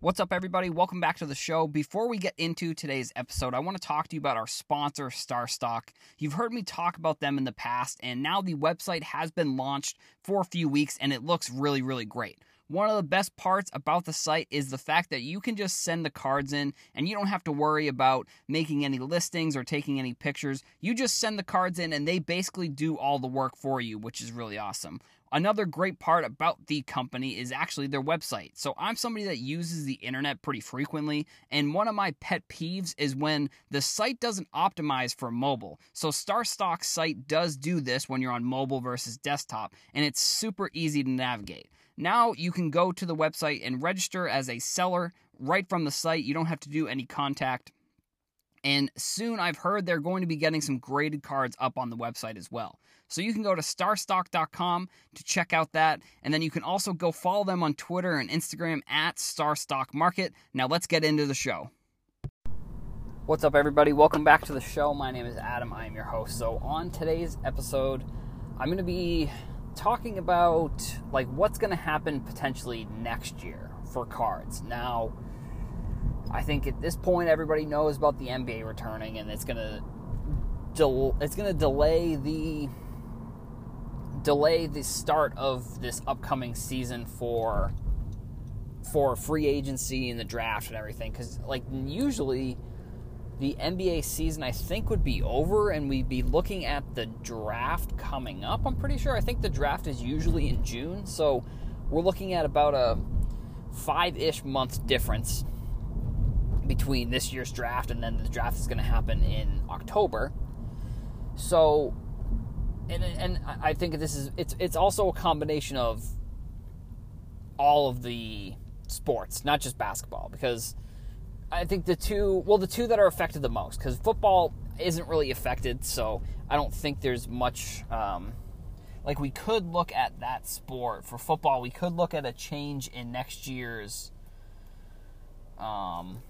What's up, everybody? Welcome back to the show. Before we get into today's episode, I want to talk to you about our sponsor, StarStock. You've heard me talk about them in the past, and now the website has been launched for a few weeks and it looks really, really great. One of the best parts about the site is the fact that you can just send the cards in and you don't have to worry about making any listings or taking any pictures. You just send the cards in and they basically do all the work for you, which is really awesome. Another great part about the company is actually their website. So I'm somebody that uses the internet pretty frequently, and one of my pet peeves is when the site doesn't optimize for mobile. So StarStock's site does do this when you're on mobile versus desktop, and it's super easy to navigate. Now you can go to the website and register as a seller right from the site. You don't have to do any contact. And soon I've heard they're going to be getting some graded cards up on the website as well. So you can go to starstock.com to check out that. And then you can also go follow them on Twitter and Instagram at Starstock Market. Now let's get into the show. What's up, everybody? Welcome back to the show. My name is Adam. I am your host. So on today's episode, I'm going to be talking about like what's going to happen potentially next year for cards. Now, I think at this point everybody knows about the NBA returning, and it's going to del- it's going to delay the delay the start of this upcoming season for for free agency and the draft and everything because like usually the NBA season I think would be over and we'd be looking at the draft coming up. I'm pretty sure. I think the draft is usually in June, so we're looking at about a five-ish month difference between this year's draft and then the draft is going to happen in October. So and and I think this is it's it's also a combination of all of the sports, not just basketball, because I think the two well the two that are affected the most because football isn't really affected, so I don't think there's much. Um, like we could look at that sport for football. We could look at a change in next year's um,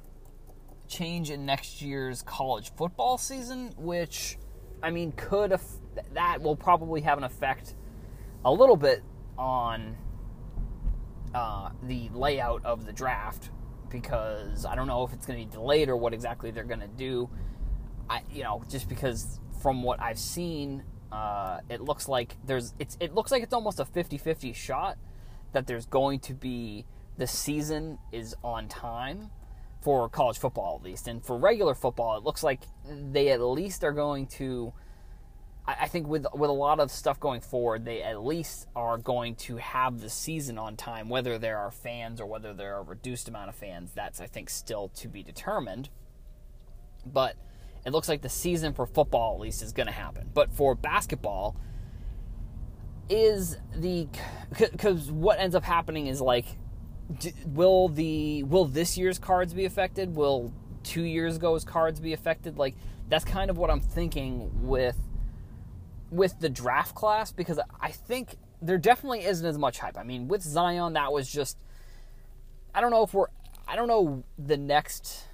change in next year's college football season, which I mean could that will probably have an effect a little bit on uh, the layout of the draft because I don't know if it's going to be delayed or what exactly they're going to do. I, you know, just because from what I've seen, uh, it looks like there's it's it looks like it's almost a 50-50 shot that there's going to be the season is on time for college football at least, and for regular football, it looks like they at least are going to I think with with a lot of stuff going forward, they at least are going to have the season on time. Whether there are fans or whether there are a reduced amount of fans, that's I think still to be determined. But it looks like the season for football at least is going to happen. But for basketball, is the because what ends up happening is like, will the will this year's cards be affected? Will two years ago's cards be affected? Like that's kind of what I'm thinking with with the draft class because I think there definitely isn't as much hype. I mean, with Zion, that was just I don't know if we're I don't know the next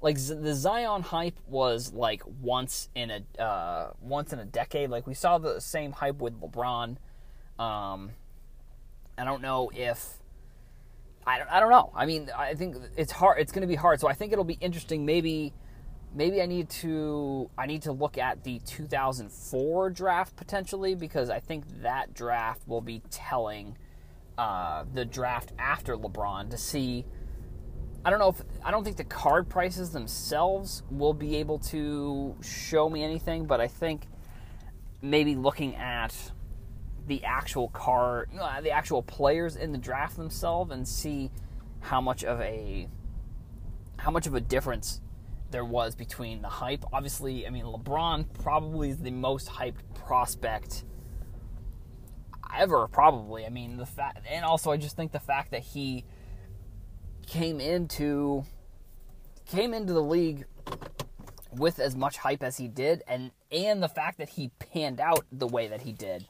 like the Zion hype was like once in a uh, once in a decade. Like we saw the same hype with LeBron. Um, I don't know if I don't, I don't know. I mean, I think it's hard. It's going to be hard. So I think it'll be interesting. Maybe maybe I need to I need to look at the 2004 draft potentially because I think that draft will be telling uh, the draft after LeBron to see. I don't know if I don't think the card prices themselves will be able to show me anything, but I think maybe looking at the actual card, uh, the actual players in the draft themselves, and see how much of a how much of a difference there was between the hype. Obviously, I mean, LeBron probably is the most hyped prospect ever, probably. I mean, the fact, and also I just think the fact that he came into came into the league with as much hype as he did, and and the fact that he panned out the way that he did.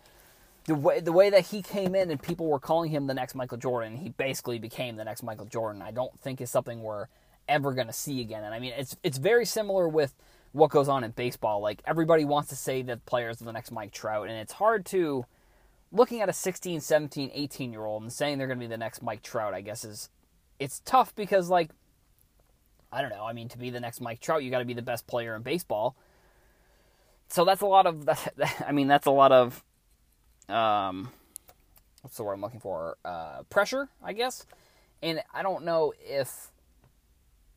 The way, the way that he came in and people were calling him the next Michael Jordan, he basically became the next Michael Jordan. I don't think is something where ever going to see again. And I mean, it's it's very similar with what goes on in baseball. Like everybody wants to say that players are the next Mike Trout, and it's hard to looking at a 16, 17, 18 year old and saying they're going to be the next Mike Trout. I guess is it's tough because like I don't know. I mean, to be the next Mike Trout, you got to be the best player in baseball. So that's a lot of. I mean, that's a lot of. Um, what's the word I'm looking for? Uh, pressure, I guess. And I don't know if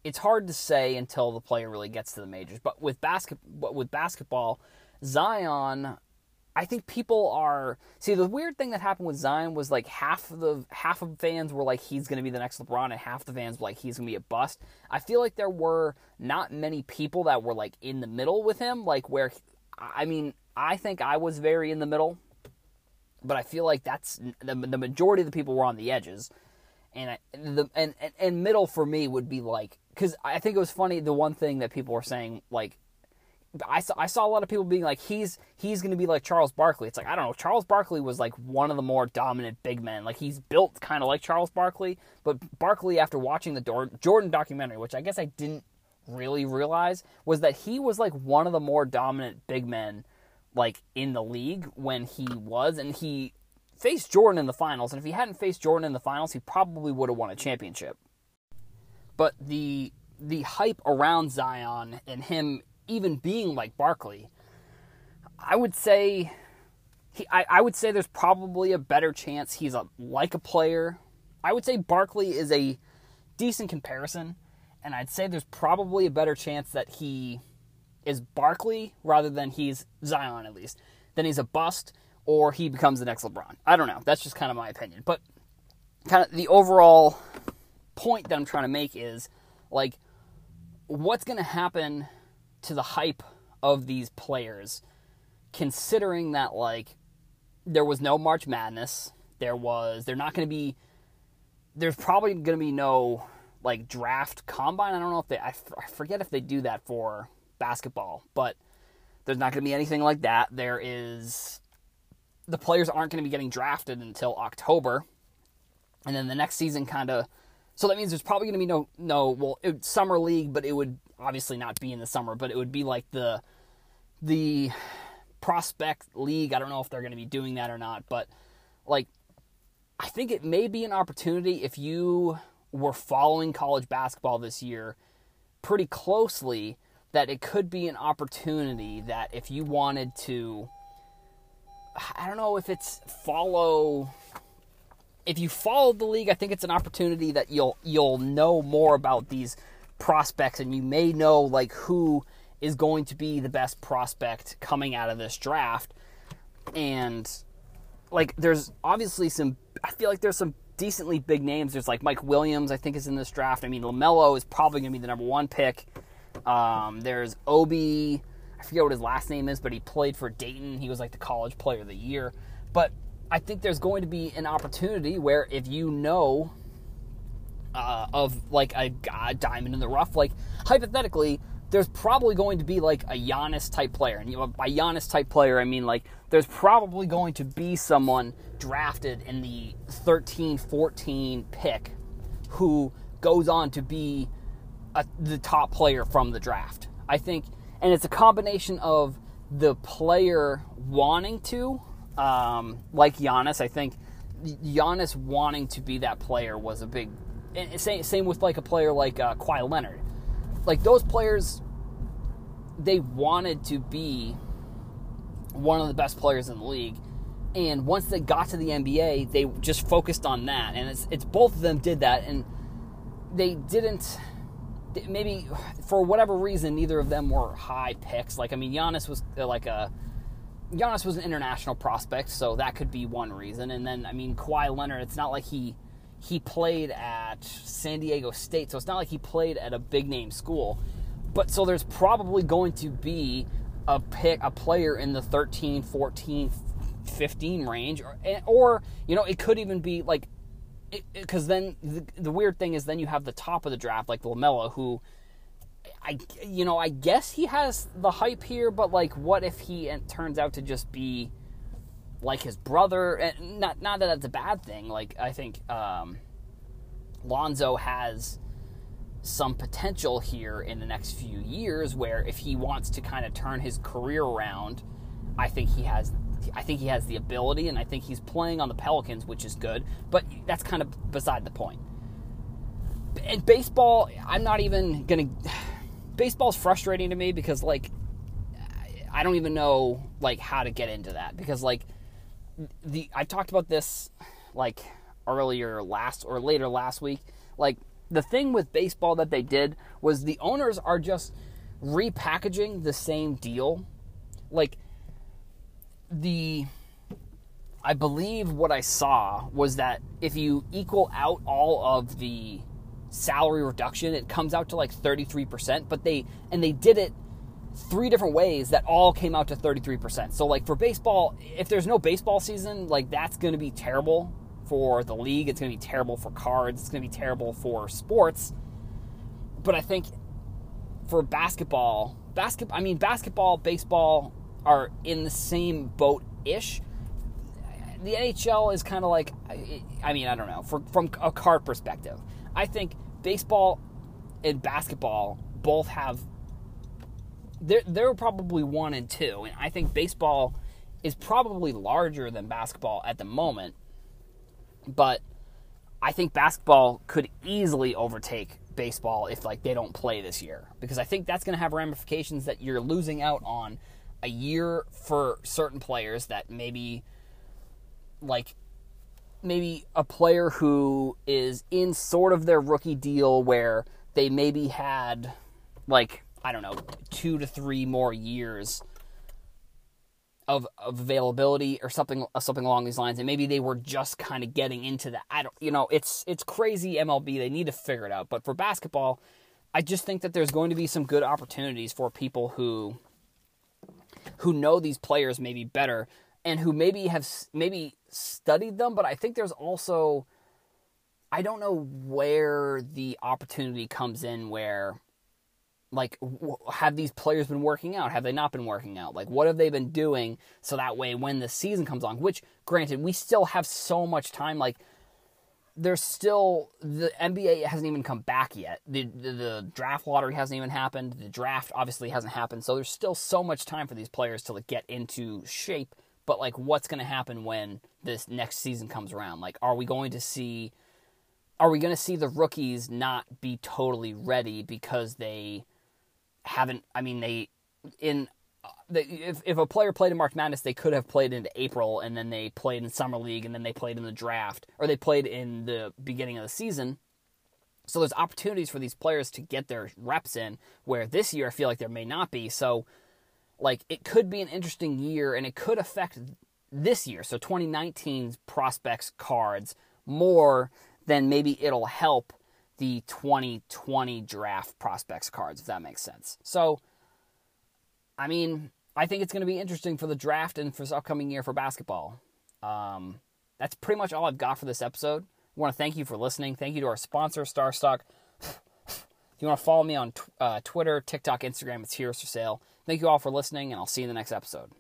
it's hard to say until the player really gets to the majors. But with basket, but with basketball, Zion I think people are see the weird thing that happened with Zion was like half of the half of fans were like he's going to be the next LeBron and half the fans were like he's going to be a bust. I feel like there were not many people that were like in the middle with him like where I mean, I think I was very in the middle, but I feel like that's the, the majority of the people were on the edges. And I, the and, and and middle for me would be like cuz I think it was funny the one thing that people were saying like I saw I saw a lot of people being like he's he's going to be like Charles Barkley. It's like I don't know. Charles Barkley was like one of the more dominant big men. Like he's built kind of like Charles Barkley, but Barkley after watching the Jordan documentary, which I guess I didn't really realize, was that he was like one of the more dominant big men like in the league when he was and he faced Jordan in the finals and if he hadn't faced Jordan in the finals, he probably would have won a championship. But the the hype around Zion and him even being like Barkley, I would say he, I, I would say there's probably a better chance he's a like a player. I would say Barkley is a decent comparison, and I'd say there's probably a better chance that he is Barkley rather than he's Zion at least. Then he's a bust or he becomes the next LeBron. I don't know. That's just kind of my opinion. But kind of the overall point that I'm trying to make is like what's going to happen to the hype of these players, considering that like there was no March Madness, there was they're not going to be there's probably going to be no like draft combine. I don't know if they I, f- I forget if they do that for basketball, but there's not going to be anything like that. There is the players aren't going to be getting drafted until October, and then the next season kind of. So that means there's probably going to be no no well it, summer league, but it would obviously not be in the summer, but it would be like the the prospect league. I don't know if they're going to be doing that or not, but like I think it may be an opportunity if you were following college basketball this year pretty closely that it could be an opportunity that if you wanted to I don't know if it's follow if you follow the league, I think it's an opportunity that you'll you'll know more about these prospects and you may know like who is going to be the best prospect coming out of this draft. And like there's obviously some I feel like there's some decently big names. There's like Mike Williams, I think is in this draft. I mean, LaMelo is probably going to be the number 1 pick. Um, there's Obi, I forget what his last name is, but he played for Dayton. He was like the college player of the year. But I think there's going to be an opportunity where if you know uh, of like a, a diamond in the rough, like hypothetically, there's probably going to be like a Giannis type player. And you know, by Giannis type player, I mean like there's probably going to be someone drafted in the 13 14 pick who goes on to be a, the top player from the draft. I think, and it's a combination of the player wanting to, um, like Giannis. I think Giannis wanting to be that player was a big same same with like a player like uh, Kawhi Leonard. Like those players, they wanted to be one of the best players in the league, and once they got to the NBA, they just focused on that. And it's it's both of them did that, and they didn't. Maybe for whatever reason, neither of them were high picks. Like I mean, Giannis was uh, like a Giannis was an international prospect, so that could be one reason. And then I mean, Kawhi Leonard, it's not like he he played at San Diego State, so it's not like he played at a big name school. But so there's probably going to be a pick a player in the 13, 14, 15 range or, or you know, it could even be like because then the, the, weird thing is then you have the top of the draft like LaMelo who I you know, I guess he has the hype here, but like what if he turns out to just be like his brother. And not not that that's a bad thing. Like I think um, Lonzo has some potential here in the next few years, where if he wants to kind of turn his career around, I think he has. I think he has the ability, and I think he's playing on the Pelicans, which is good. But that's kind of beside the point. and baseball, I'm not even gonna. Baseball's frustrating to me because like, I don't even know like how to get into that because like, the I talked about this like earlier last or later last week. Like the thing with baseball that they did was the owners are just repackaging the same deal. Like the I believe what I saw was that if you equal out all of the salary reduction, it comes out to like 33%, but they and they did it three different ways that all came out to 33%. So like for baseball, if there's no baseball season, like that's going to be terrible for the league, it's going to be terrible for cards, it's going to be terrible for sports. But I think for basketball, basketball I mean basketball, baseball are in the same boat ish the NHL is kind of like, I mean, I don't know, for, from a card perspective. I think baseball and basketball both have, they're, they're probably one and two. And I think baseball is probably larger than basketball at the moment. But I think basketball could easily overtake baseball if like they don't play this year because I think that's going to have ramifications that you're losing out on a year for certain players that maybe like maybe a player who is in sort of their rookie deal where they maybe had like I don't know, 2 to 3 more years of, of availability or something uh, something along these lines and maybe they were just kind of getting into that. I don't you know, it's it's crazy MLB. They need to figure it out. But for basketball, I just think that there's going to be some good opportunities for people who who know these players maybe better and who maybe have maybe studied them, but I think there's also I don't know where the opportunity comes in where like have these players been working out have they not been working out like what have they been doing so that way when the season comes on which granted we still have so much time like there's still the NBA hasn't even come back yet. The, the, the draft lottery hasn't even happened. The draft obviously hasn't happened. So there's still so much time for these players to like, get into shape but like what's going to happen when this next season comes around? Like are we going to see are we going to see the rookies not be totally ready because they haven't I mean they in uh, if if a player played in March Madness, they could have played into April, and then they played in summer league, and then they played in the draft, or they played in the beginning of the season. So there's opportunities for these players to get their reps in. Where this year, I feel like there may not be. So like it could be an interesting year and it could affect this year, so 2019's prospects cards more than maybe it'll help the 2020 draft prospects cards, if that makes sense. So, I mean, I think it's going to be interesting for the draft and for this upcoming year for basketball. Um, that's pretty much all I've got for this episode. I want to thank you for listening. Thank you to our sponsor, Starstock. if you want to follow me on uh, Twitter, TikTok, Instagram, it's Heroes for Sale. Thank you all for listening, and I'll see you in the next episode.